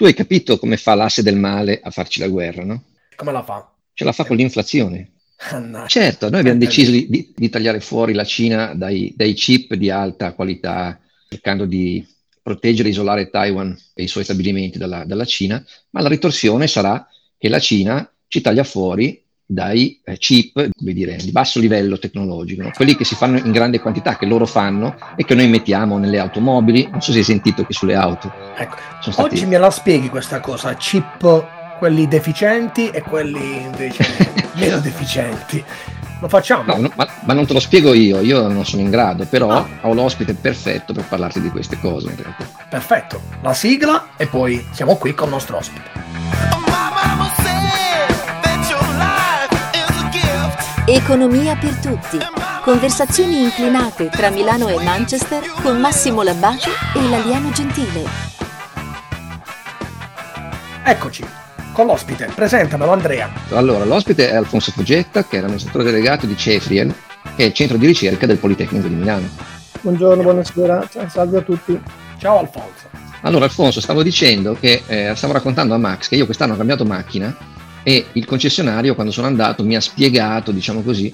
Tu hai capito come fa l'asse del male a farci la guerra, no? Come la fa? Ce la fa con l'inflazione. Certo, noi abbiamo deciso di, di, di, tagliare fuori la Cina dai, dai, chip di alta qualità, cercando di proteggere e isolare Taiwan e i suoi stabilimenti dalla, dalla Cina, ma la ritorsione sarà che la Cina ci taglia fuori dai eh, chip come dire, di basso livello tecnologico, no? quelli che si fanno in grande quantità, che loro fanno e che noi mettiamo nelle automobili. Non so se hai sentito che sulle auto. Ecco, stati... oggi me la spieghi questa cosa, chip quelli deficienti e quelli invece meno deficienti. Lo facciamo? No, no, ma, ma, non te lo spiego io, io non sono in grado, però ah. ho l'ospite perfetto per parlarti di queste cose. Perfetto, la sigla e poi siamo qui con il nostro ospite. Economia per tutti. Conversazioni inclinate tra Milano e Manchester con Massimo Labate e l'alieno gentile. Eccoci, con l'ospite. Presentamelo Andrea. Allora, l'ospite è Alfonso Foggetta, che è l'amministratore delegato di Cefrien, che è il centro di ricerca del Politecnico di Milano. Buongiorno, buonasera, salve a tutti. Ciao Alfonso. Allora Alfonso, stavo dicendo che eh, stavo raccontando a Max che io quest'anno ho cambiato macchina e il concessionario quando sono andato mi ha spiegato, diciamo così,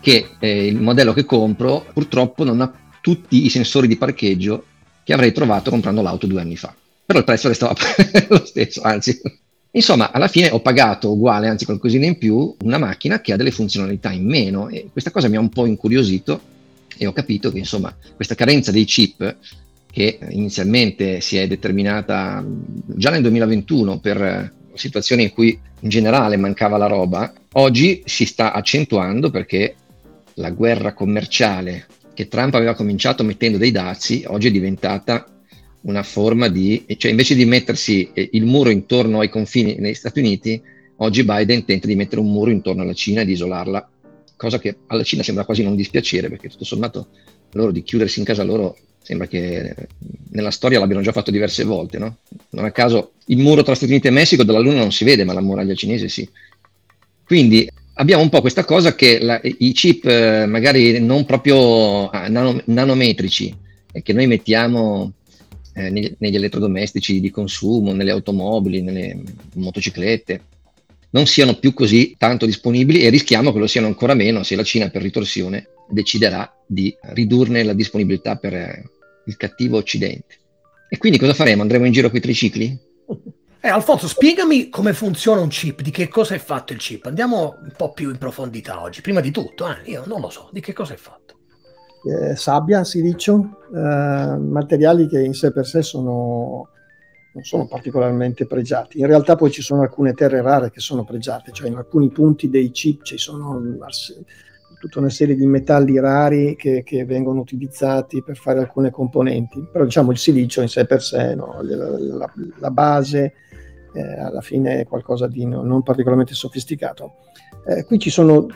che eh, il modello che compro purtroppo non ha tutti i sensori di parcheggio che avrei trovato comprando l'auto due anni fa. Però il prezzo restava lo stesso, anzi Insomma, alla fine ho pagato uguale, anzi qualcosina in più, una macchina che ha delle funzionalità in meno e questa cosa mi ha un po' incuriosito e ho capito che insomma questa carenza dei chip che inizialmente si è determinata già nel 2021 per situazioni in cui in generale mancava la roba, oggi si sta accentuando perché la guerra commerciale che Trump aveva cominciato mettendo dei dazi oggi è diventata una forma di, cioè invece di mettersi eh, il muro intorno ai confini negli Stati Uniti, oggi Biden tenta di mettere un muro intorno alla Cina e di isolarla, cosa che alla Cina sembra quasi non dispiacere, perché tutto sommato loro di chiudersi in casa loro sembra che eh, nella storia l'abbiano già fatto diverse volte, no? Non a caso il muro tra Stati Uniti e Messico dalla Luna non si vede, ma la muraglia cinese sì. Quindi abbiamo un po' questa cosa che la, i chip eh, magari non proprio ah, nano, nanometrici e che noi mettiamo eh, negli, negli, elettrodomestici di consumo, nelle automobili, nelle motociclette, non siano più così tanto disponibili e rischiamo che lo siano ancora meno se la Cina per ritorsione deciderà di ridurne la disponibilità per eh, il cattivo Occidente. E quindi cosa faremo? Andremo in giro con i tricicli? Eh, Alfonso, spiegami come funziona un chip, di che cosa è fatto il chip. Andiamo un po' più in profondità oggi. Prima di tutto, eh, io non lo so, di che cosa è fatto? eh, sabbia, silicio, eh, materiali che in sé per sé sono, non sono particolarmente pregiati. In realtà poi ci sono alcune terre rare che sono pregiate, cioè in alcuni punti dei chip ci sono tutta una serie di metalli rari che, che, vengono utilizzati per fare alcune componenti, però diciamo il silicio in sé per sé, no? la, la, la, base eh, alla fine è qualcosa di no, non particolarmente sofisticato. Eh, qui ci sono,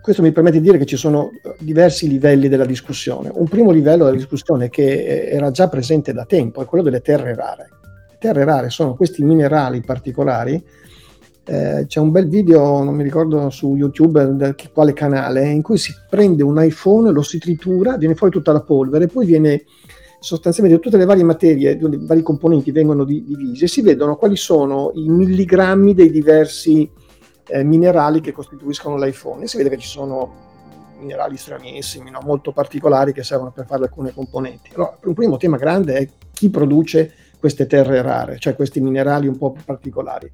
questo mi permette di dire che ci sono diversi livelli della discussione. Un primo livello della discussione che era già presente da tempo è quello delle terre rare. Le terre rare sono questi minerali particolari. Eh, c'è un bel video, non mi ricordo su YouTube da quale canale, in cui si prende un iPhone, lo si tritura, viene fuori tutta la polvere, poi viene sostanzialmente tutte le varie materie, i vari componenti vengono divisi e si vedono quali sono i milligrammi dei diversi eh, minerali che costituiscono l'iPhone. E si vede che ci sono minerali stranissimi, no? molto particolari che servono per fare alcune componenti. Allora, un primo tema grande è chi produce queste terre rare, cioè questi minerali un po' particolari.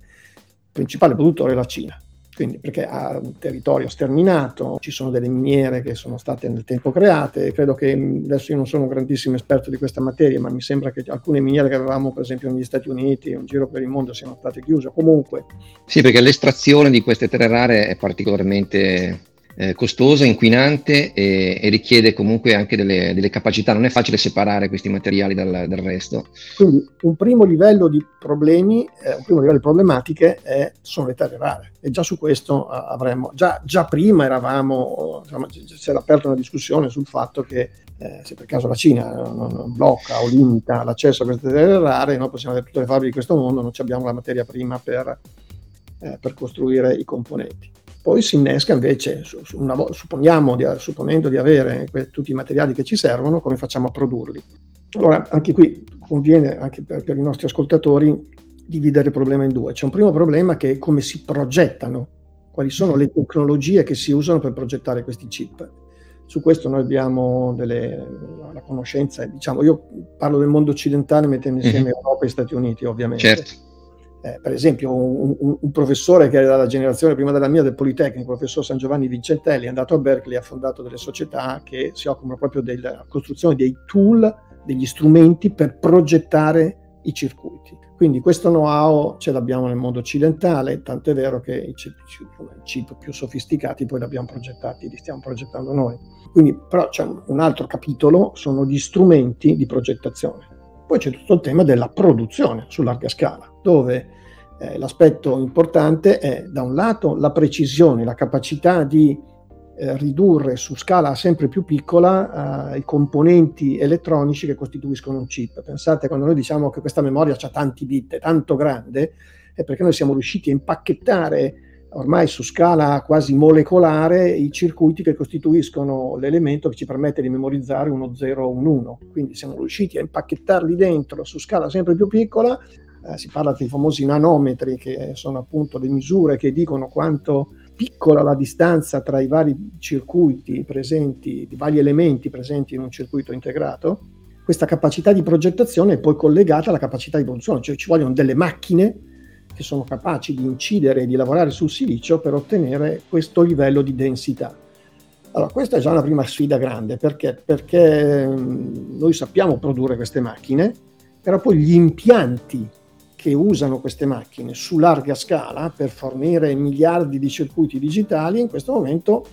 Principale produttore è la Cina quindi perché ha un territorio sterminato, ci sono delle miniere che sono state nel tempo create, credo che adesso io non sono un grandissimo esperto di questa materia, ma mi sembra che alcune miniere che avevamo per esempio negli Stati Uniti, in giro per il mondo, siano state chiuse comunque. Sì, perché l'estrazione di queste terre rare è particolarmente eh, costosa, inquinante e, e, richiede comunque anche delle, delle, capacità. Non è facile separare questi materiali dal, dal, resto. Quindi un primo livello di problemi, eh, un primo livello di problematiche è, sono le terre rare e già su questo uh, avremmo, già, già, prima eravamo, insomma, si era aperta una discussione sul fatto che eh, se per caso la Cina non, non blocca o limita l'accesso a queste terre rare, noi possiamo avere tutte le fabbriche di questo mondo, non abbiamo la materia prima per, eh, per costruire i componenti poi si innesca invece, su, su una, supponiamo di, supponendo di avere que- tutti i materiali che ci servono, come facciamo a produrli. Allora, anche qui conviene anche per, per, i nostri ascoltatori dividere il problema in due. C'è un primo problema che è come si progettano, quali sono le tecnologie che si usano per progettare questi chip. Su questo noi abbiamo delle, la conoscenza, diciamo, io parlo del mondo occidentale mettendo insieme mm-hmm. Europa e Stati Uniti ovviamente. Certo eh, per esempio un, un, un, professore che era della generazione prima della mia del Politecnico, il professor San Giovanni Vincentelli, è andato a Berkeley e ha fondato delle società che si occupano proprio della costruzione dei tool, degli strumenti per progettare i circuiti. Quindi questo know-how ce l'abbiamo nel mondo occidentale, tanto è vero che i chip, chip più sofisticati poi li abbiamo progettati, li stiamo progettando noi. Quindi però c'è un altro capitolo, sono gli strumenti di progettazione. Poi c'è tutto il tema della produzione su larga scala, dove eh, l'aspetto importante è da un lato la precisione, la capacità di eh, ridurre su scala sempre più piccola eh, i componenti elettronici che costituiscono un chip. Pensate, quando noi diciamo che questa memoria ha tanti bit, è tanto grande, è perché noi siamo riusciti a impacchettare ormai su scala quasi molecolare i circuiti che costituiscono l'elemento che ci permette di memorizzare uno 0 o un 1. Quindi siamo riusciti a impacchettarli dentro su scala sempre più piccola. Eh, si parla dei famosi nanometri, che sono appunto le misure che dicono quanto piccola la distanza tra i vari circuiti presenti, i vari elementi presenti in un circuito integrato. Questa capacità di progettazione è poi collegata alla capacità di produzione, cioè ci vogliono delle macchine che sono capaci di incidere e di lavorare sul silicio per ottenere questo livello di densità. Allora, questa è già una prima sfida grande perché, perché noi sappiamo produrre queste macchine, però poi gli impianti che usano queste macchine su larga scala per fornire miliardi di circuiti digitali in questo momento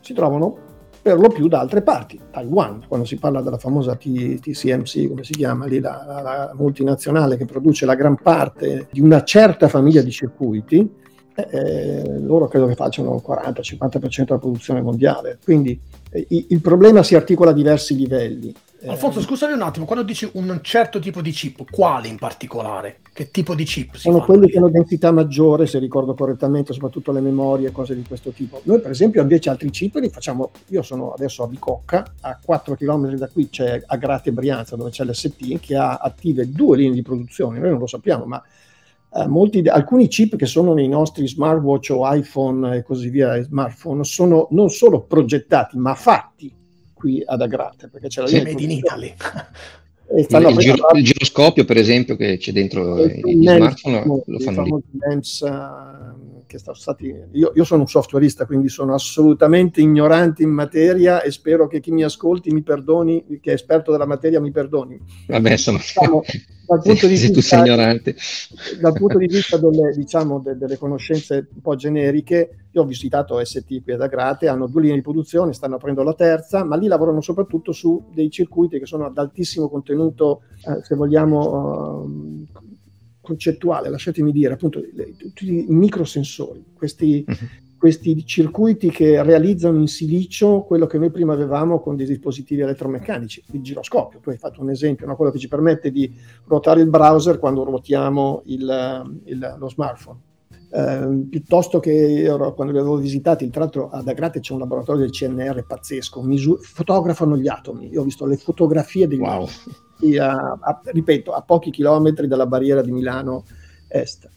si trovano per lo più da altre parti, Taiwan, quando si parla della famosa TCMC, come si chiama lì, la, la, la, multinazionale che produce la gran parte di una certa famiglia di circuiti, eh, eh loro credo che facciano il 40-50% della produzione mondiale. Quindi eh, il problema si articola a diversi livelli. Alfonso, scusami un attimo, quando dici un certo tipo di chip, quale in particolare? Che tipo di chip? Sono quelli che hanno densità maggiore, se ricordo correttamente, soprattutto le memorie cose di questo tipo. Noi, per esempio, invece altri chip li facciamo. Io sono adesso a Bicocca, a 4 km da qui c'è Agrate Brianza, dove c'è l'ST, che ha attive due linee di produzione. Noi non lo sappiamo, ma eh, molti, alcuni chip che sono nei nostri smartwatch o iPhone e così via, smartphone, sono non solo progettati, ma fatti qui ad Agrate, perché c'è la sì, Made in Italy. Il, il, giro, il, giroscopio, per esempio, che c'è dentro i, smartphone, lo fanno lì. Lens, uh, che stati, io, io, sono un softwareista, quindi sono assolutamente ignorante in materia e spero che chi mi ascolti mi perdoni, che è esperto della materia mi perdoni. Vabbè, sono... Diciamo, dal punto di vista, ignorante. Dal punto di vista delle, diciamo, de, delle conoscenze un po' generiche, io ho visitato ST qui ad Agrate, hanno due linee di produzione, stanno aprendo la terza, ma lì lavorano soprattutto su dei circuiti che sono ad altissimo contenuto, eh, se vogliamo, uh, concettuale, lasciatemi dire, appunto, le, tutti i microsensori, questi, uh-huh questi circuiti che realizzano in silicio quello che noi prima avevamo con dei dispositivi elettromeccanici, il giroscopio. Tu hai fatto un esempio, no? quello che ci permette di ruotare il browser quando ruotiamo il, il, lo smartphone. Eh, piuttosto che quando li avevo visitati, tra l'altro ad Agrate c'è un laboratorio del CNR pazzesco, misu- fotografano gli atomi. Io ho visto le fotografie degli wow. atomi, a, a, ripeto, a pochi chilometri dalla barriera di Milano Est.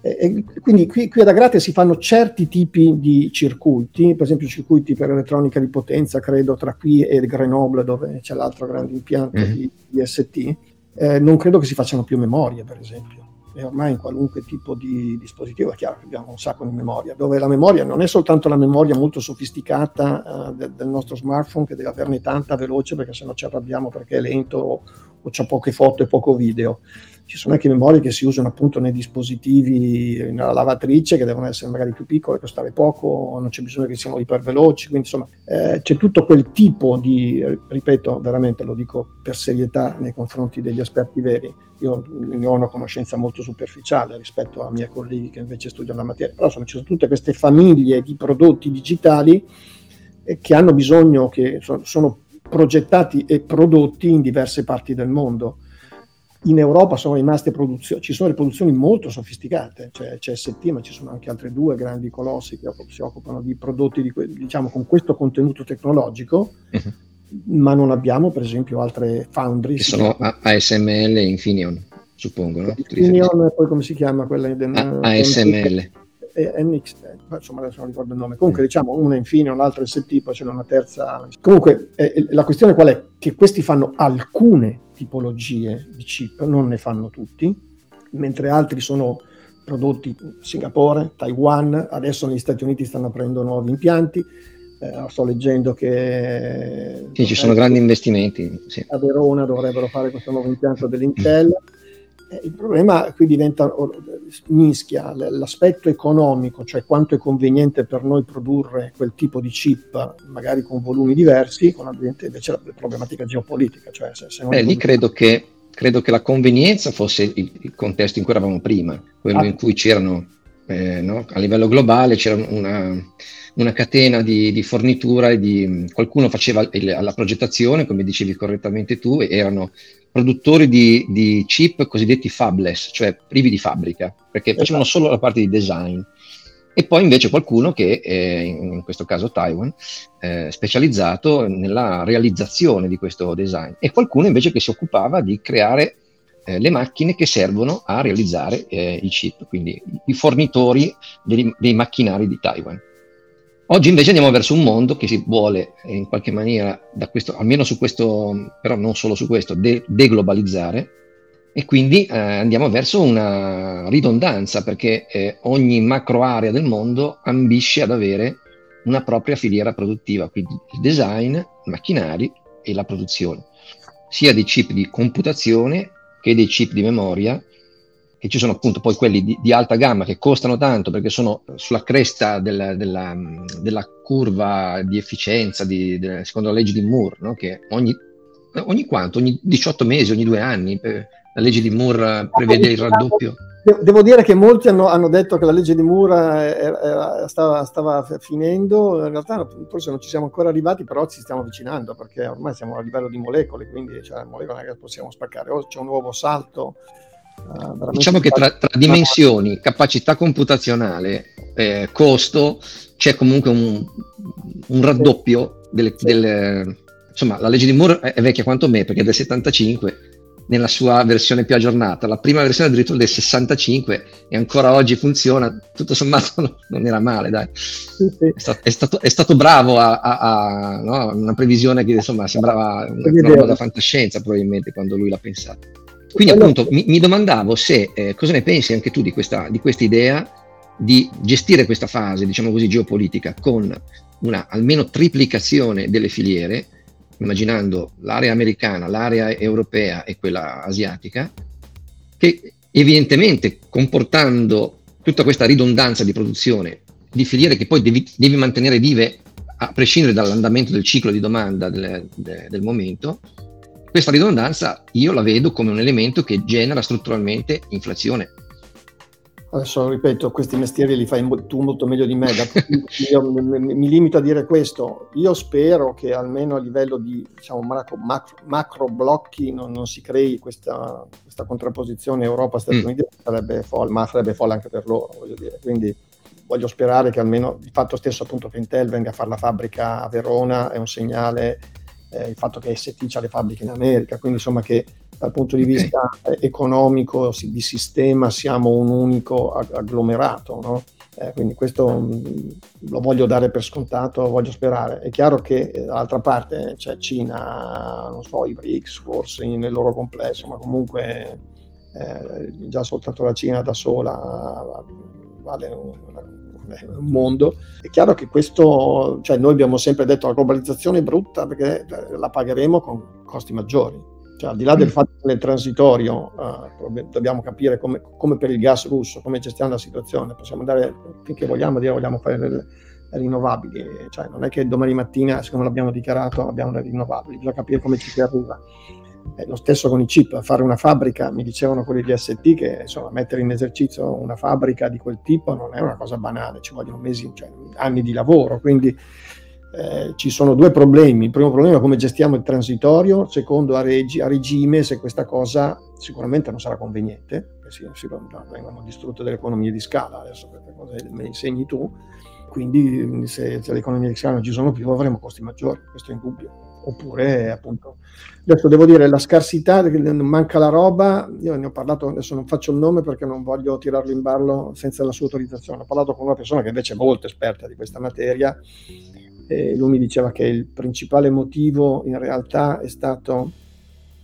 E quindi qui, qui, ad Agrate si fanno certi tipi di circuiti, per esempio circuiti per elettronica di potenza, credo tra qui e Grenoble dove c'è l'altro grande impianto mm. di, di, ST, eh, non credo che si facciano più memorie per esempio. E ormai in qualunque tipo di dispositivo è chiaro che abbiamo un sacco di memoria, dove la memoria non è soltanto la memoria molto sofisticata uh, de, del nostro smartphone che deve averne tanta veloce perché sennò ci arrabbiamo perché è lento o c'ha poche foto e poco video. Ci sono anche memorie che si usano appunto nei dispositivi, nella lavatrice, che devono essere magari più piccole, costare poco, non c'è bisogno che siano iperveloci, quindi insomma eh, c'è tutto quel tipo di, ripeto, veramente lo dico per serietà nei confronti degli esperti veri, io ne ho una conoscenza molto superficiale rispetto a miei colleghi che invece studiano la materia, però insomma ci sono tutte queste famiglie di prodotti digitali eh, che hanno bisogno, che so, sono progettati e prodotti in diverse parti del mondo in Europa sono rimaste produzioni, ci sono produzioni molto sofisticate, cioè c'è ST ma ci sono anche altre due grandi colossi che si occupano di prodotti di, diciamo, con questo contenuto tecnologico, uh-huh. ma non abbiamo per esempio altre foundry. Che sono ASML e Infineon, suppongo. No? Infineon e poi come si chiama quella? ASML. NX, insomma adesso non ricordo il nome, comunque diciamo una Infineon, l'altra ST, poi c'è una terza. Comunque eh, la questione qual è? Che questi fanno alcune tipologie di chip, non ne fanno tutti, mentre altri sono prodotti in Singapore, Taiwan, adesso negli Stati Uniti stanno aprendo nuovi impianti, eh, sto leggendo che... Sì, ci sono grandi investimenti. Sì. A Verona dovrebbero fare questo nuovo impianto dell'Intel. Eh, il problema qui diventa, mischia l'aspetto economico, cioè quanto è conveniente per noi produrre quel tipo di chip, magari con volumi diversi, con invece la problematica geopolitica. Cioè se, se Beh, lì credo che credo che la convenienza fosse il, il contesto in cui eravamo prima, quello ah. in cui c'erano eh, no? a livello globale c'era una, una catena di, di, fornitura e di, qualcuno faceva il, la progettazione, come dicevi correttamente tu, erano produttori di, di, chip cosiddetti fabless, cioè privi di fabbrica, perché facevano solo la parte di design. E poi invece qualcuno che, eh, in questo caso Taiwan, eh, specializzato nella realizzazione di questo design e qualcuno invece che si occupava di creare eh, le macchine che servono a realizzare eh, i chip, quindi i fornitori dei, dei, macchinari di Taiwan. Oggi invece andiamo verso un mondo che si vuole eh, in qualche maniera, questo, almeno su questo, però non solo su questo, de- deglobalizzare. E quindi eh, andiamo verso una ridondanza perché eh, ogni macro area del mondo ambisce ad avere una propria filiera produttiva, quindi il design, i macchinari e la produzione, sia dei chip di computazione che dei chip di memoria, che ci sono appunto poi quelli di, di alta gamma che costano tanto perché sono sulla cresta della, della, della curva di efficienza, di, de, secondo la legge di Moore, no? che ogni, ogni quanto, ogni 18 mesi, ogni due anni, per, la legge di Moore prevede il raddoppio. Devo dire che molti hanno, hanno detto che la legge di Moore era, era, stava, stava, finendo, in realtà forse non ci siamo ancora arrivati, però ci stiamo avvicinando perché ormai siamo a livello di molecole, quindi cioè, molecole che possiamo spaccare, o c'è un nuovo salto. Uh, diciamo che tra, tra, dimensioni, capacità computazionale, eh, costo, c'è comunque un, un raddoppio delle, delle, insomma la legge di Moore è vecchia quanto me perché è del 75 nella sua versione più aggiornata. La prima versione addirittura del 65 e ancora oggi funziona, tutto sommato non era male, dai. Sì, sì. È, stato, è, stato, è, stato, bravo a, a, a no? una previsione che insomma sembrava una roba da fantascienza probabilmente quando lui l'ha pensata. Quindi appunto mi, mi domandavo se eh, cosa ne pensi anche tu di questa, di questa idea di gestire questa fase, diciamo così, geopolitica con una almeno triplicazione delle filiere immaginando l'area americana, l'area europea e quella asiatica, che evidentemente comportando tutta questa ridondanza di produzione di filiere che poi devi, devi mantenere vive a prescindere dall'andamento del ciclo di domanda del, de, del momento, questa ridondanza io la vedo come un elemento che genera strutturalmente inflazione Adesso ripeto, questi mestieri li fai tu molto meglio di me, io mi, limito a dire questo, io spero che almeno a livello di diciamo, macro, macro, macro blocchi non, non, si crei questa, questa contrapposizione Europa-Stati mm. Uniti, sarebbe folle, ma sarebbe folle anche per loro, voglio dire. Quindi voglio sperare che almeno il fatto stesso appunto che Intel venga a fare la fabbrica a Verona è un segnale, eh, il fatto che ST ha le fabbriche in America, quindi insomma che dal punto di vista okay. economico, di sistema, siamo un unico agglomerato. No? Eh, quindi questo mh, mm, lo voglio dare per scontato, voglio sperare. È chiaro che eh, dall'altra parte c'è Cina, non so, i BRICS forse nel loro complesso, ma comunque eh, già soltanto la Cina da sola vale un, un mondo. È chiaro che questo, cioè noi abbiamo sempre detto la globalizzazione è brutta perché eh, la pagheremo con costi maggiori. Cioè, al di là del mm. fatto che nel transitorio uh, dobbiamo capire come, come, per il gas russo, come gestiamo la situazione, possiamo andare finché vogliamo dire vogliamo fare le, rinnovabili, cioè, non è che domani mattina, siccome l'abbiamo dichiarato, abbiamo le rinnovabili, bisogna capire come ci si arriva. Eh, lo stesso con i chip, fare una fabbrica, mi dicevano quelli di ST che insomma, mettere in esercizio una fabbrica di quel tipo non è una cosa banale, ci vogliono mesi, cioè, anni di lavoro, quindi eh, ci sono due problemi. Il primo problema è come gestiamo il transitorio, secondo a, regi- a regime se questa cosa sicuramente non sarà conveniente, si, vengono distrutte delle economie di scala, adesso queste cose me le insegni tu, quindi se, se le economie di scala non ci sono più avremo costi maggiori, questo è indubbio. Oppure appunto adesso devo dire la scarsità manca la roba io ne ho parlato adesso non faccio il nome perché non voglio tirarlo in ballo senza la sua autorizzazione ho parlato con una persona che invece è molto esperta di questa materia e lui mi diceva che il principale motivo in realtà è stato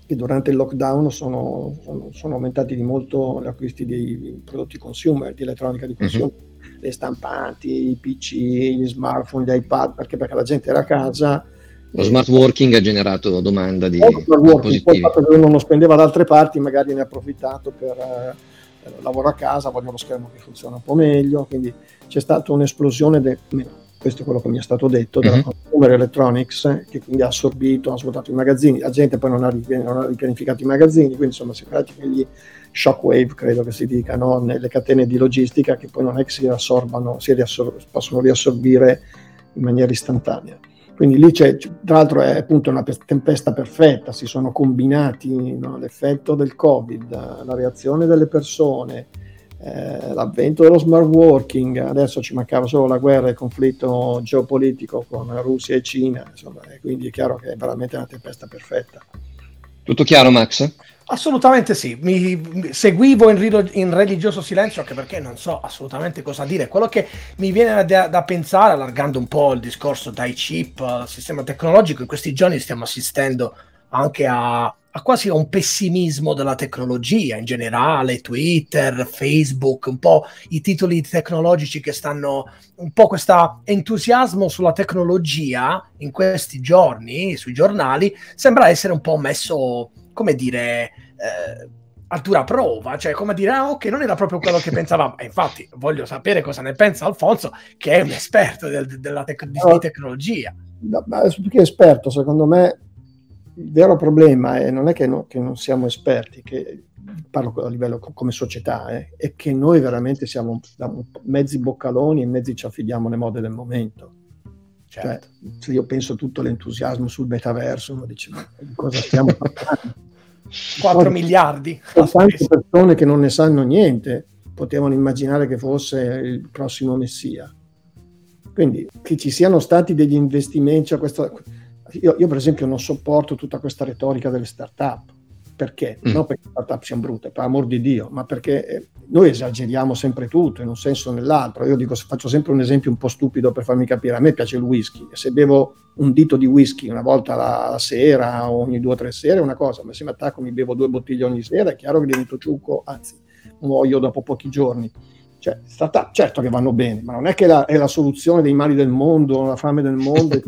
che durante il lockdown sono, sono, sono aumentati di molto gli acquisti di prodotti consumer, di elettronica di mhm. consumo, mm-hmm. le stampanti, i PC, gli smartphone, gli iPad, perché, perché la gente era a casa. Lo smart working ha generato domanda di dispositivi. Poi il fatto che uno non spendeva da altre parti, magari ne ha approfittato per eh, lavoro a casa, voglio lo schermo che funziona un po' meglio, quindi c'è stata un'esplosione de- questo è quello che mi è stato detto, della uh-huh. Consumer Electronics, che quindi ha assorbito, ha svuotato i magazzini, la gente poi non ha, non ha ripianificato i magazzini, quindi insomma si tratta degli shockwave, credo che si dica, no? nelle catene di logistica che poi non è che si riassorbano, si riassor- possono riassorbire in maniera istantanea. Quindi lì c'è, tra l'altro è appunto una tempesta perfetta, si sono combinati no? l'effetto del Covid, la reazione delle persone, eh, l'avvento dello smart working, adesso ci mancava solo la guerra e il conflitto geopolitico con Russia e Cina, insomma, quindi è chiaro che è veramente una tempesta perfetta. Tutto chiaro Max? Assolutamente sì, mi seguivo in, in, religioso silenzio anche perché non so assolutamente cosa dire. Quello che mi viene da, da, pensare, allargando un po' il discorso dai chip al sistema tecnologico, in questi giorni stiamo assistendo anche a a quasi un pessimismo della tecnologia in generale, Twitter, Facebook, un po' i titoli tecnologici che stanno, un po' questo entusiasmo sulla tecnologia in questi giorni sui giornali sembra essere un po' messo, come dire, eh, a dura prova, cioè come dire, ah, ok, non era proprio quello che pensavamo. E infatti voglio sapere cosa ne pensa Alfonso, che è un esperto del, della tec- di, tecnologia. No, ma più che esperto, secondo me il vero problema è, non è che, no, che, non siamo esperti, che parlo a livello come società, eh, è che noi veramente siamo mezzi boccaloni e mezzi ci affidiamo alle mode del momento. Cioè, certo. Cioè, se io penso tutto l'entusiasmo sul metaverso, uno dice, ma di cosa stiamo parlando? 4 miliardi. Tante persone che non ne sanno niente potevano immaginare che fosse il prossimo messia. Quindi che ci siano stati degli investimenti, cioè questa, io, io, per esempio non sopporto tutta questa retorica delle start-up. Perché? Mm. Non perché le start-up siano brutte, per amor di Dio, ma perché eh, noi esageriamo sempre tutto in un senso o nell'altro. Io dico, faccio sempre un esempio un po' stupido per farmi capire. A me piace il whisky se bevo un dito di whisky una volta la sera o ogni due o tre sere è una cosa, ma se mi attacco mi bevo due bottiglie ogni sera è chiaro che divento ciucco, anzi muoio dopo pochi giorni. Cioè, stata, certo che vanno bene, ma non è che la, è la soluzione dei mali del mondo, la fame del mondo e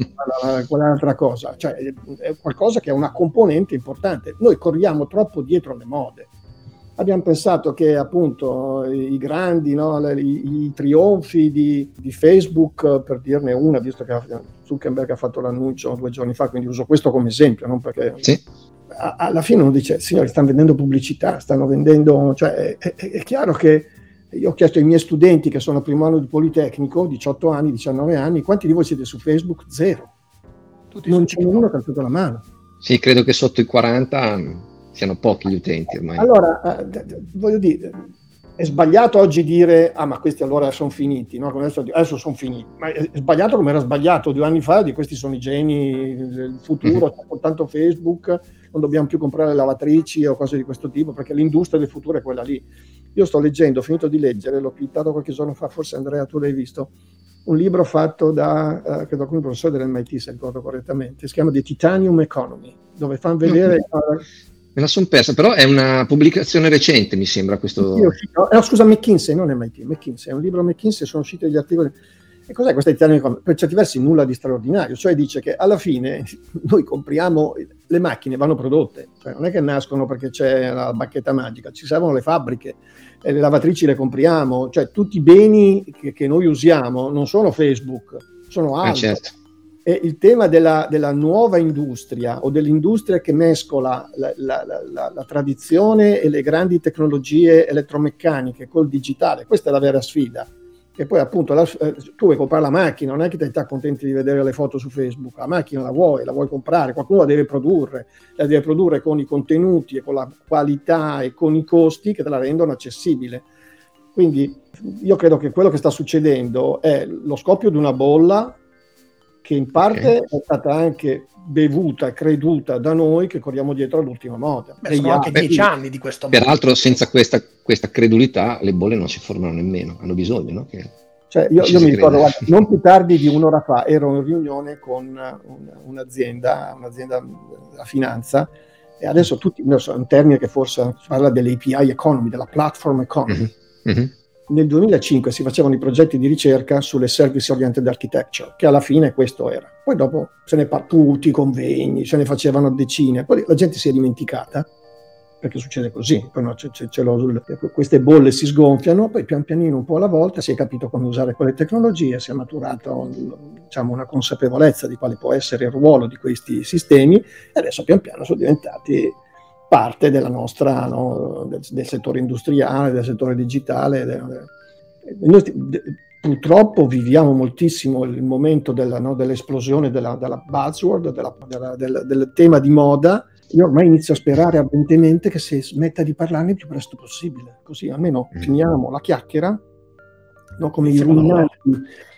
quell'altra cosa. Cioè, è qualcosa che è una componente importante. Noi corriamo troppo dietro le mode. Abbiamo pensato che appunto i grandi, no, i, i, trionfi di, di, Facebook, per dirne una, visto che Zuckerberg ha fatto l'annuncio due giorni fa, quindi uso questo come esempio, non perché sì. alla fine uno dice, signori, stanno vendendo pubblicità, stanno vendendo, cioè è, è, è chiaro che io ho chiesto ai miei studenti che sono primo anno di Politecnico, 18 anni, 19 anni, quanti di voi siete su Facebook? Zero. Tutti non c'è nessuno che ha alzato la mano. Sì, credo che sotto i 40 siano pochi gli utenti ormai. Allora, eh, voglio dire, è sbagliato oggi dire, ah ma questi allora sono finiti, no? adesso, adesso sono finiti, ma è sbagliato come era sbagliato due anni fa, di questi sono i geni del futuro, mm-hmm. soltanto Facebook, non dobbiamo più comprare lavatrici o cose di questo tipo, perché l'industria del futuro è quella lì. Io sto leggendo, ho finito di leggere, l'ho cliccato qualche giorno fa, forse Andrea tu l'hai visto, un libro fatto da, uh, credo alcuni professori dell'MIT, se ricordo correttamente, si chiama The Titanium Economy, dove fanno vedere... Mm-hmm. Me la sono persa, però è una pubblicazione recente, mi sembra questo. Uscito, eh, scusa, McKinsey, non MIT, McKinsey, è un libro McKinsey, sono usciti degli articoli. E cos'è questa Italian Per certi versi nulla di straordinario, cioè dice che alla fine noi compriamo, le macchine vanno prodotte, cioè non è che nascono perché c'è la bacchetta magica, ci servono le fabbriche, e le lavatrici le compriamo, cioè tutti i beni che, che noi usiamo non sono Facebook, sono altri. Eh certo è il tema della, della, nuova industria o dell'industria che mescola la, la, la, la, tradizione e le grandi tecnologie elettromeccaniche col digitale. Questa è la vera sfida. E poi appunto eh, tu vuoi comprare la macchina, non è che ti accontenti di vedere le foto su Facebook, la macchina la vuoi, la vuoi comprare, qualcuno la deve produrre, la deve produrre con i contenuti e con la qualità e con i costi che te la rendono accessibile. Quindi io credo che quello che sta succedendo è lo scoppio di una bolla che in parte okay. è stata anche bevuta, creduta da noi che corriamo dietro all'ultima moda. Beh, sono anche dieci anni di questo. Peraltro senza questa, questa, credulità le bolle non si formano nemmeno, hanno bisogno, no? Che cioè, io, io mi ricordo, guarda, non più tardi di un'ora fa ero in riunione con un, un'azienda, un'azienda della finanza e adesso tutti, so, è un termine che forse parla dell'API economy, della platform economy. Mm-hmm. Nel 2005 si facevano i progetti di ricerca sulle service oriented architecture, che alla fine questo era. Poi dopo se ne par tutti i convegni, se ne facevano decine, poi la gente si è dimenticata perché succede così, no, c'è, c'è lo, queste bolle si sgonfiano, poi pian pianino un po' alla volta si è capito come usare quelle tecnologie, si è maturata diciamo, una consapevolezza di quale può essere il ruolo di questi sistemi e adesso pian piano sono diventati parte della nostra, no, del, del, settore industriale, del settore digitale. Del, noi purtroppo viviamo moltissimo il momento della, no, dell'esplosione della, della buzzword, della, del, del tema di moda, io ormai inizio a sperare ardentemente che si smetta di parlarne il più presto possibile, così almeno mm. finiamo la chiacchiera, no? come i ruminanti,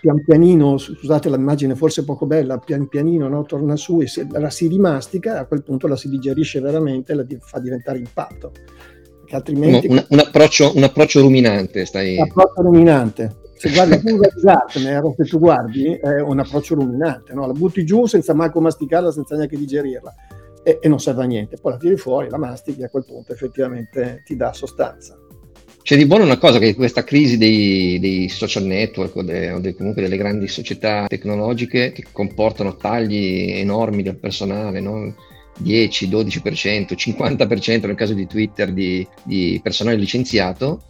pian pianino, scusate l'immagine forse poco bella, pian pianino no? torna su e si, la si rimastica, a quel punto la si digerisce veramente e la di, fa diventare impatto. Perché altrimenti... Un, un, approccio, un approccio ruminante, stai... Un approccio ruminante. Se guardi di Gartner, se tu guardi, è un approccio ruminante, no? la butti giù senza manco masticarla, senza neanche digerirla e, e, non serve a niente. Poi la tiri fuori, la mastichi e a quel punto effettivamente ti dà sostanza. C'è di buono una cosa che questa crisi dei, dei social network o, de, o de, comunque delle grandi società tecnologiche che comportano tagli enormi del personale, no? 10, 12%, 50% nel caso di Twitter di, di personale licenziato,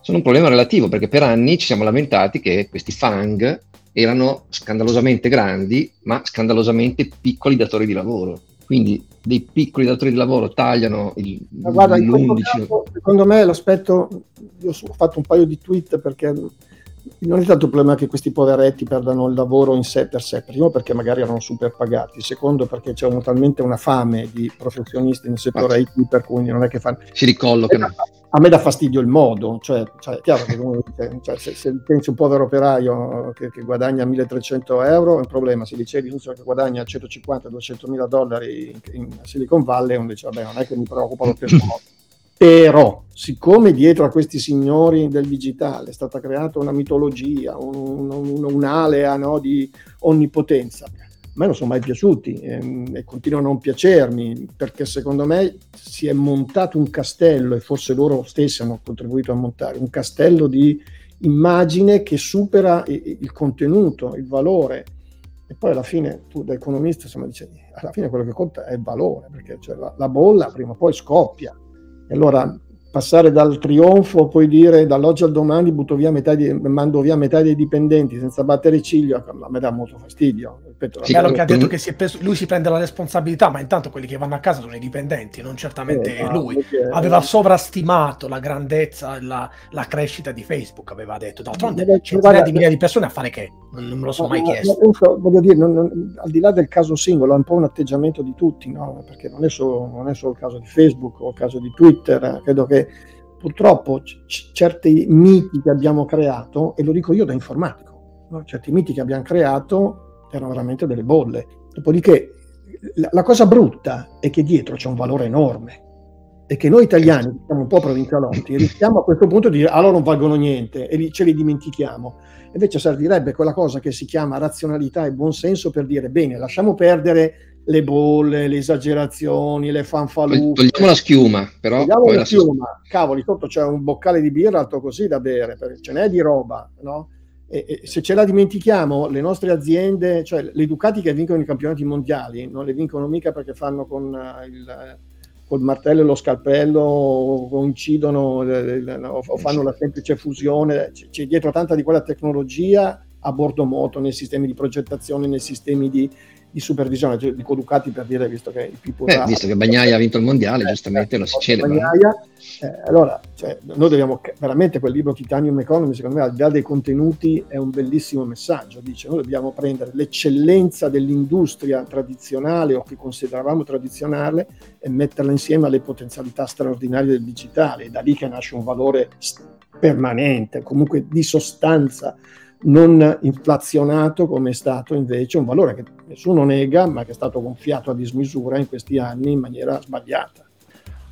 sono un problema relativo perché per anni ci siamo lamentati che questi fang erano scandalosamente grandi ma scandalosamente piccoli datori di lavoro quindi dei piccoli datori di lavoro tagliano il, Ma guarda, l'11. Caso, secondo me l'aspetto, io ho fatto un paio di tweet perché non è tanto il problema che questi poveretti perdano il lavoro in sé per sé, primo perché magari erano super pagati, secondo perché c'è talmente una fame di professionisti nel settore IT per cui non è che fanno... Si ricollocano. A me dà fastidio il modo, cioè, cioè è chiaro che dice, cioè, se, se, pensi un povero operaio che, che, guadagna 1300 euro è un problema, se dicevi un che guadagna 150-200 mila dollari in, in, Silicon Valley, uno dice vabbè non è che mi preoccupa lo stesso modo però, siccome dietro a questi signori del digitale è stata creata una mitologia, un, un, un'alea no, di onnipotenza, a me non sono mai piaciuti ehm, e continuano a non piacermi perché secondo me si è montato un castello e forse loro stessi hanno contribuito a montare un castello di immagine che supera il contenuto, il valore. E poi alla fine tu da economista insomma dici alla fine quello che conta è il valore perché cioè, la, la bolla prima o poi scoppia e allora passare dal trionfo, poi dire dall'oggi al domani via di, mando via metà dei dipendenti senza battere ciglio, a me dà molto fastidio. Ripeto, sì, bello che ha detto che si preso, lui si prende la responsabilità, ma intanto quelli che vanno a casa sono i dipendenti, non certamente eh, lui. Perché, aveva sovrastimato la grandezza, la, la, crescita di Facebook, aveva detto. D'altronde centinaia di migliaia di persone a fare che? Non, non me lo sono mai chiesto. Penso, voglio dire, non, non, al di là del caso singolo, è un po' un atteggiamento di tutti, no? perché non è, solo, non è solo il caso di Facebook o il caso di Twitter, credo che purtroppo c- certi miti che abbiamo creato, e lo dico io da informatico, no? certi miti che abbiamo creato erano veramente delle bolle. Dopodiché la, la, cosa brutta è che dietro c'è un valore enorme e che noi italiani, siamo un po' provincialotti, rischiamo a questo punto di dire allora non valgono niente e ce li dimentichiamo. Invece servirebbe quella cosa che si chiama razionalità e buonsenso per dire bene, lasciamo perdere le bolle, le esagerazioni, le fanfaluffe. Togliamo la schiuma, però. Togliamo la schiuma. La... Cavoli, sotto c'è un boccale di birra alto così da bere, perché ce n'è di roba, no? E, e se ce la dimentichiamo, le nostre aziende, cioè le Ducati che vincono i campionati mondiali, non le vincono mica perché fanno con uh, il col martello e lo scalpello o coincidono eh, o fanno la semplice fusione, c'è dietro tanta di quella tecnologia a bordo moto, nei sistemi di progettazione, nei sistemi di, di supervisione, cioè, dico Ducati per dire, visto che il Pippo... Eh, visto che Bagnaia ha vinto il mondiale, eh, giustamente lo si celebra. Bagnaia, eh, allora, cioè, noi dobbiamo, veramente quel libro Titanium Economy, secondo me, al di là dei contenuti, è un bellissimo messaggio. Dice, noi dobbiamo prendere l'eccellenza dell'industria tradizionale o che consideravamo tradizionale e metterla insieme alle potenzialità straordinarie del digitale. È da lì che nasce un valore permanente, comunque di sostanza non inflazionato come è stato invece un valore che nessuno nega, ma che è stato gonfiato a dismisura in questi anni in maniera sbagliata.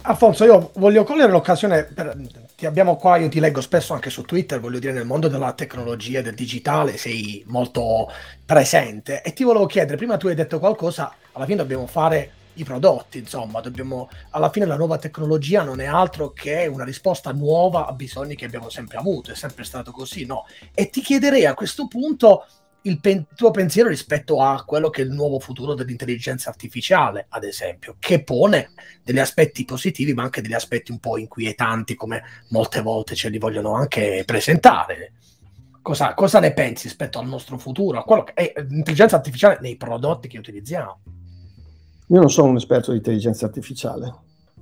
Alfonso, io voglio cogliere l'occasione, per, ti abbiamo qua, io ti leggo spesso anche su Twitter, voglio dire nel mondo della tecnologia e del digitale sei molto presente e ti volevo chiedere, prima tu hai detto qualcosa, alla fine dobbiamo fare i prodotti, insomma, dobbiamo, alla fine la nuova tecnologia non è altro che una risposta nuova a bisogni che abbiamo sempre avuto, è sempre stato così, no? E ti chiederei a questo punto il pen- tuo pensiero rispetto a quello che è il nuovo futuro dell'intelligenza artificiale, ad esempio, che pone degli aspetti positivi ma anche degli aspetti un po' inquietanti come molte volte ce li vogliono anche presentare. Cosa, cosa ne pensi rispetto al nostro futuro, a quello che è l'intelligenza artificiale nei prodotti che utilizziamo? Io non sono un esperto di intelligenza artificiale,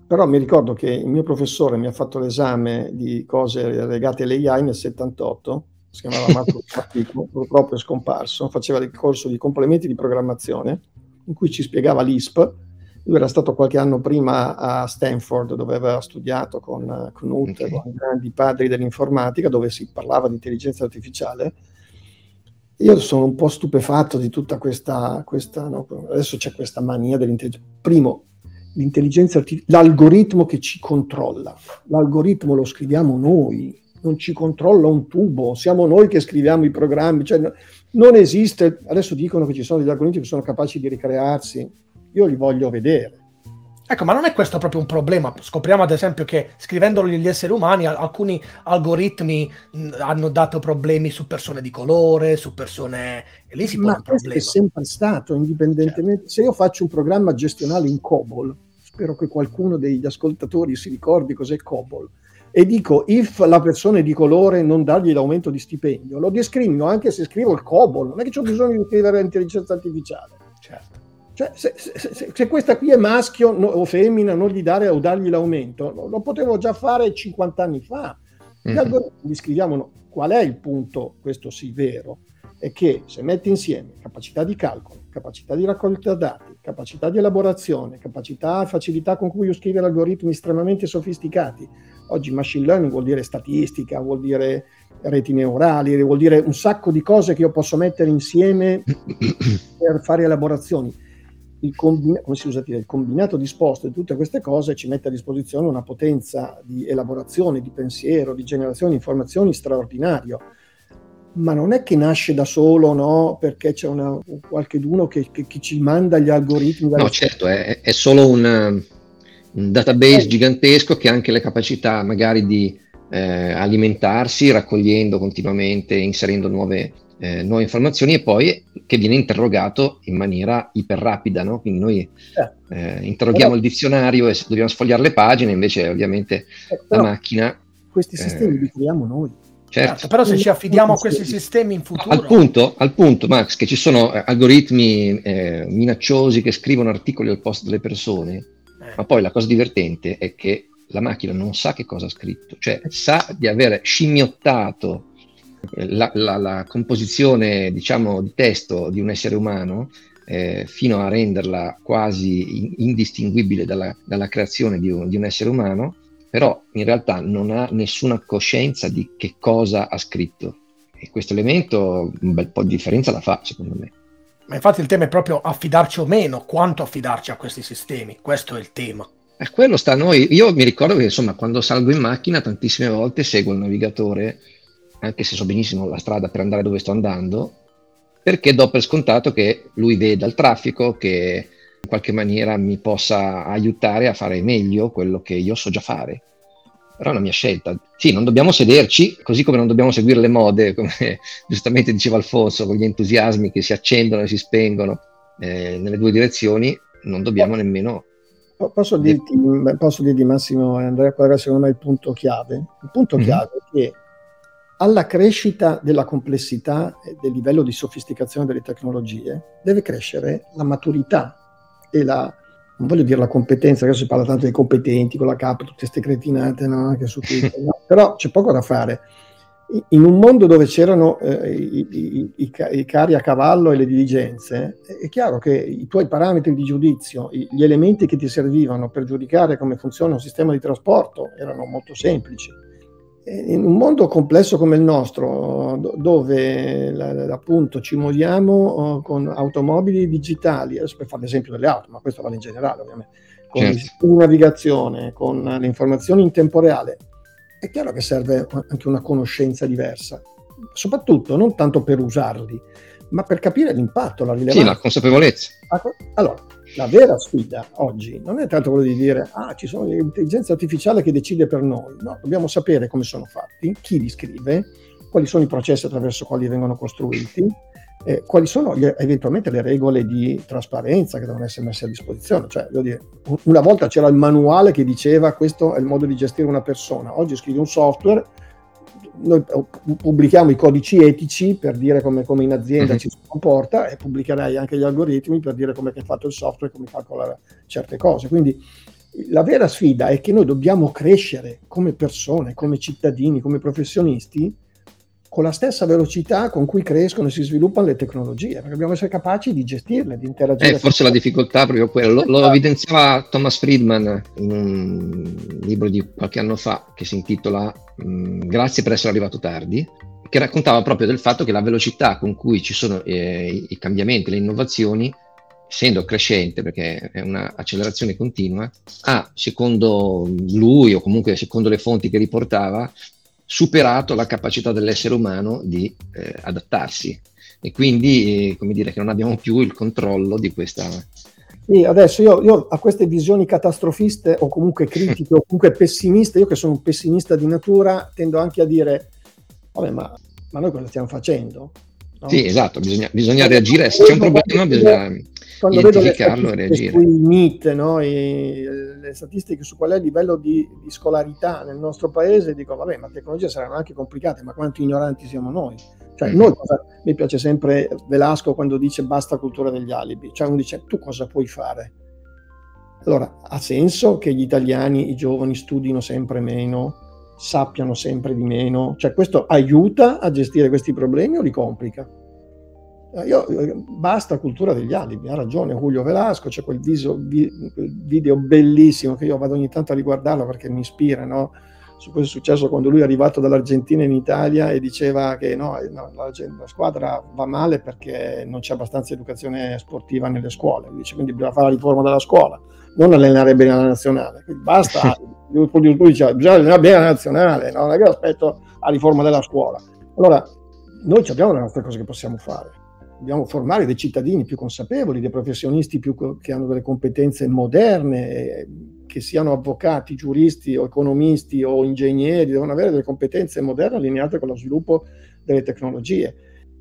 però mi ricordo che il mio professore mi ha fatto l'esame di cose legate all'AI nel 78, si chiamava Marco Fatico, purtroppo è scomparso, faceva il corso di complementi di programmazione in cui ci spiegava l'ISP. Lui era stato qualche anno prima a Stanford dove aveva studiato con Knut, okay. con i grandi padri dell'informatica, dove si parlava di intelligenza artificiale io sono un po' stupefatto di tutta questa, questa no? adesso c'è questa mania dell'intelligenza. Primo, l'intelligenza artificiale, l'algoritmo che ci controlla, l'algoritmo lo scriviamo noi, non ci controlla un tubo, siamo noi che scriviamo i programmi, cioè, non esiste, adesso dicono che ci sono degli algoritmi che sono capaci di ricrearsi, io li voglio vedere Ecco, ma non è questo proprio un problema? Scopriamo ad esempio che scrivendolo gli esseri umani, alcuni algoritmi hanno dato problemi su persone di colore, su persone... E lì si ma pone un è sempre stato, indipendentemente... Certo. Se io faccio un programma gestionale in COBOL, spero che qualcuno degli ascoltatori si ricordi cos'è COBOL, e dico if la persona è di colore non dargli l'aumento di stipendio, lo discrimino anche se scrivo il COBOL, non è che ho bisogno di scrivere l'intelligenza artificiale. Certo. Cioè, se, se, se, questa qui è maschio no, o femmina, non gli dare o dargli l'aumento, lo, lo potevo già fare 50 anni fa. Gli mm-hmm. algoritmi scriviamo qual è il punto, questo sì vero, è che se metti insieme capacità di calcolo, capacità di raccolta dati, capacità di elaborazione, capacità e facilità con cui io scrivere algoritmi estremamente sofisticati, oggi machine learning vuol dire statistica, vuol dire reti neurali, vuol dire un sacco di cose che io posso mettere insieme per fare elaborazioni il, combina- dire, il, combinato disposto di tutte queste cose ci mette a disposizione una potenza di elaborazione, di pensiero, di generazione di informazioni straordinario. Ma non è che nasce da solo, no? Perché c'è una, qualcheduno che, che, che ci manda gli algoritmi. No, certo, è, è solo un, un database eh. gigantesco che ha anche le capacità magari di eh, alimentarsi raccogliendo continuamente, inserendo nuove eh, nuove informazioni e poi che viene interrogato in maniera iper rapida, no? quindi noi certo. eh, interroghiamo però, il dizionario e dobbiamo sfogliare le pagine, invece ovviamente eh, la macchina... Questi sistemi li creiamo noi. Certo. però se ci affidiamo a questi sistemi in futuro... Al punto, al punto Max, che ci sono eh, algoritmi eh, minacciosi che scrivono articoli al posto delle persone, eh. ma poi la cosa divertente è che la macchina non sa che cosa ha scritto, cioè sa di aver scimmiottato la, la, la composizione diciamo, di testo di un essere umano eh, fino a renderla quasi in, indistinguibile dalla, dalla creazione di un, di un, essere umano, però in realtà non ha nessuna coscienza di che cosa ha scritto. E questo elemento un bel po' di differenza la fa, secondo me. Ma infatti il tema è proprio affidarci o meno, quanto affidarci a questi sistemi, questo è il tema. E quello sta a noi. Io mi ricordo che insomma quando salgo in macchina tantissime volte seguo il navigatore anche se so benissimo la strada per andare dove sto andando, perché do per scontato che lui veda il traffico, che in qualche maniera mi possa aiutare a fare meglio quello che io so già fare. Però è una mia scelta. Sì, non dobbiamo sederci, così come non dobbiamo seguire le mode, come giustamente diceva Alfonso, con gli entusiasmi che si accendono e si spengono eh, nelle due direzioni, non dobbiamo nemmeno Posso dirti, posso dirti Massimo e Andrea, qual è secondo me il punto chiave? Il punto mm-hmm. chiave è che alla crescita della complessità e del livello di sofisticazione delle tecnologie deve crescere la maturità e la, non voglio dire la competenza, adesso si parla tanto dei competenti con la K, tutte queste cretinate no? che su Twitter, no? però c'è poco da fare. In un mondo dove c'erano eh, i, i, i, i, cari a cavallo e le diligenze, è chiaro che i tuoi parametri di giudizio, gli elementi che ti servivano per giudicare come funziona un sistema di trasporto erano molto semplici in un mondo complesso come il nostro, dove appunto ci muoviamo oh, con automobili digitali, adesso per fare l'esempio delle auto, ma questo vale in generale ovviamente, con certo. navigazione, con le informazioni in tempo reale, è chiaro che serve anche una conoscenza diversa, soprattutto non tanto per usarli, ma per capire l'impatto, la rilevanza. Sì, la consapevolezza. Allora, la vera sfida oggi non è tanto quello di dire ah, ci sono l'intelligenza artificiale che decide per noi, no, dobbiamo sapere come sono fatti, chi li scrive, quali sono i processi attraverso quali vengono costruiti, eh, quali sono gli, eventualmente le regole di trasparenza che devono essere messe a disposizione. Cioè, dire, una volta c'era il manuale che diceva questo è il modo di gestire una persona, oggi scrivi un software noi pubblichiamo i codici etici per dire come, come in azienda mm-hmm. ci si comporta e pubblicherai anche gli algoritmi per dire come è fatto il software e come calcola certe cose. Quindi la vera sfida è che noi dobbiamo crescere come persone, come cittadini, come professionisti con la stessa velocità con cui crescono e si sviluppano le tecnologie, perché dobbiamo essere capaci di gestirle, di interagire. Eh, forse la difficoltà è proprio quella, lo, lo esatto. evidenziava Thomas Friedman in un libro di qualche anno fa che si intitola mm, Grazie per essere arrivato tardi, che raccontava proprio del fatto che la velocità con cui ci sono eh, i cambiamenti, le innovazioni, essendo crescente, perché è un'accelerazione continua, ha, secondo lui o comunque secondo le fonti che riportava, superato la capacità dell'essere umano di eh, adattarsi e quindi eh, come dire che non abbiamo più il controllo di questa sì, adesso io, io, a queste visioni catastrofiste o comunque critiche o comunque pessimiste, io che sono un pessimista di natura, tendo anche a dire, vabbè, ma, ma noi cosa stiamo facendo? No? Sì, esatto, bisogna, bisogna reagire, se c'è un problema bisogna quando vedo le e reagire. Sui MIT, no? Le statistiche su qual è il livello di, di, scolarità nel nostro paese, dico, vabbè, ma le tecnologie saranno anche complicate, ma quanto ignoranti siamo noi? Cioè, mm. noi cosa, mi piace sempre Velasco quando dice basta cultura degli alibi, cioè uno dice tu cosa puoi fare? Allora, ha senso che gli italiani, i giovani, studino sempre meno, sappiano sempre di meno? Cioè, questo aiuta a gestire questi problemi o li complica? Eh, io, eh, basta cultura degli alibi, ha ragione Julio Velasco, c'è quel, viso, vi, quel, video bellissimo che io vado ogni tanto a riguardarlo perché mi ispira, no? su cosa è successo quando lui è arrivato dall'Argentina in Italia e diceva che no, no, la, la, squadra va male perché non c'è abbastanza educazione sportiva nelle scuole, dice, quindi bisogna fare la riforma della scuola, non allenare bene la nazionale, quindi basta, lui diceva bisogna allenare bene la nazionale, no? non è che aspetto la riforma della scuola. Allora, noi abbiamo le nostre cose che possiamo fare dobbiamo formare dei cittadini più consapevoli, dei professionisti più, che hanno delle competenze moderne, che siano avvocati, giuristi o economisti o ingegneri, devono avere delle competenze moderne allineate con lo sviluppo delle tecnologie.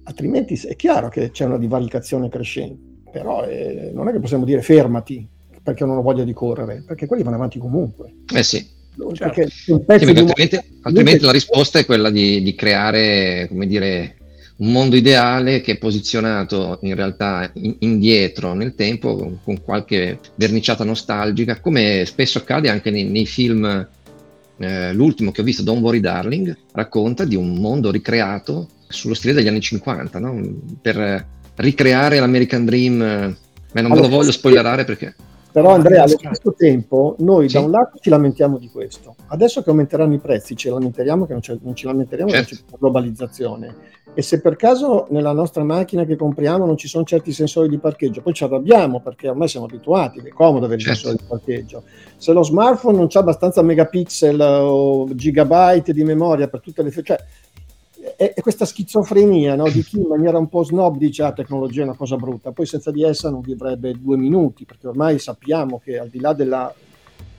Altrimenti è chiaro che c'è una divaricazione crescente, però eh, non è che possiamo dire fermati perché non ho voglia di correre, perché quelli vanno avanti comunque. Eh sì. Certo. Sì, altrimenti, altrimenti la risposta è quella di, di creare, come dire, un mondo ideale che è posizionato in realtà in, indietro nel tempo con, con, qualche verniciata nostalgica, come spesso accade anche nei, nei film. Eh, l'ultimo che ho visto, Don't Worry Darling, racconta di un mondo ricreato sullo stile degli anni 50, no? per ricreare l'American Dream. Ma non allora, ve lo voglio spoilerare perché. Però Andrea, allo stesso tempo, noi sì. da un lato ci lamentiamo di questo. Adesso che aumenteranno i prezzi, ci lamentiamo che non, non ci lamentiamo certo. che non c'è globalizzazione. E se per caso nella nostra macchina che compriamo non ci sono certi sensori di parcheggio, poi ci arrabbiamo perché ormai siamo abituati, è comodo avere certo. i sensori di parcheggio. Se lo smartphone non c'ha abbastanza megapixel o gigabyte di memoria per tutte le... Cioè, è, è questa schizofrenia no? di chi in maniera un po' snob dice la ah, tecnologia è una cosa brutta, poi senza di essa non vivrebbe due minuti, perché ormai sappiamo che al di là della,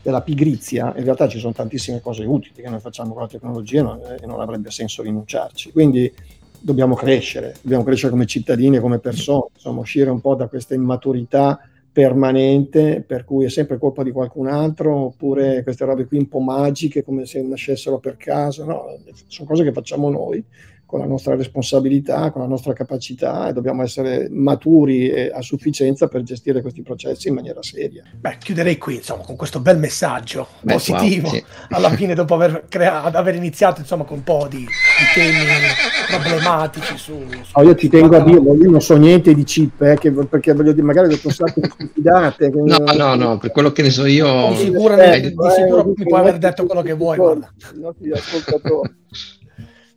della pigrizia, in realtà ci sono tantissime cose utili che noi facciamo con la tecnologia non, e non avrebbe senso rinunciarci. Quindi dobbiamo crescere, dobbiamo crescere come cittadini e come persone, insomma, uscire un po' da questa immaturità permanente per cui è sempre colpa di qualcun altro oppure queste robe qui un po' magiche come se nascessero per caso no, sono cose che facciamo noi con la nostra responsabilità, con la nostra capacità e dobbiamo essere maturi a sufficienza per gestire questi processi in maniera seria. Beh, chiuderei qui, insomma, con questo bel messaggio Beh, positivo, wow, sì. alla fine dopo aver, crea- aver iniziato, insomma, con un po' di, di temi problematici su... su oh, io ti tengo a dirlo, io non so niente di chip, eh, che, perché voglio dire, magari ho sacco di stupidate. no, no, no, per quello che ne so io... Di sicuro, eh, di sicuro eh, mi puoi aver detto quello che vuoi, guarda.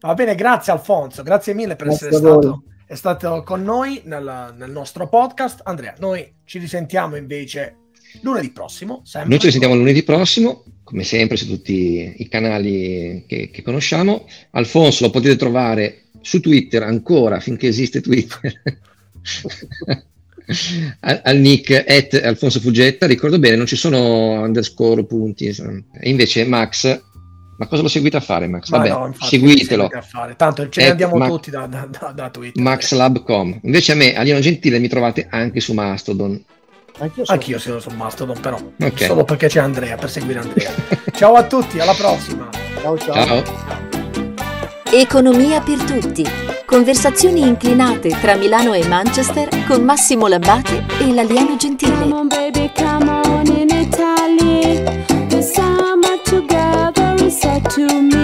Va bene, grazie Alfonso, grazie mille per grazie essere stato, stato, con noi nel, nel, nostro podcast. Andrea, noi ci risentiamo invece lunedì prossimo. Sempre. Noi ci risentiamo lunedì prossimo, come sempre su tutti i canali che, che conosciamo. Alfonso lo potete trovare su Twitter ancora, finché esiste Twitter. al, al, nick at Alfonso Fuggetta, ricordo bene, non ci sono underscore punti. E invece Max ma cosa lo seguite a fare, Max? Vabbè, no, infatti, seguitelo. Tanto ce ne andiamo Mac- tutti da, da, da, da Twitter. MaxLab.com. Invece a me, Alieno Gentile, mi trovate anche su Mastodon. Anch'io sono, Anch'io sono su Mastodon, però okay. solo perché c'è Andrea, per seguire Andrea. ciao a tutti, alla prossima. Ciao, ciao. ciao. Economia per tutti. Conversazioni inclinate tra Milano e Manchester con Massimo Labbate e l'alieno gentile. Come on, baby, come on to me.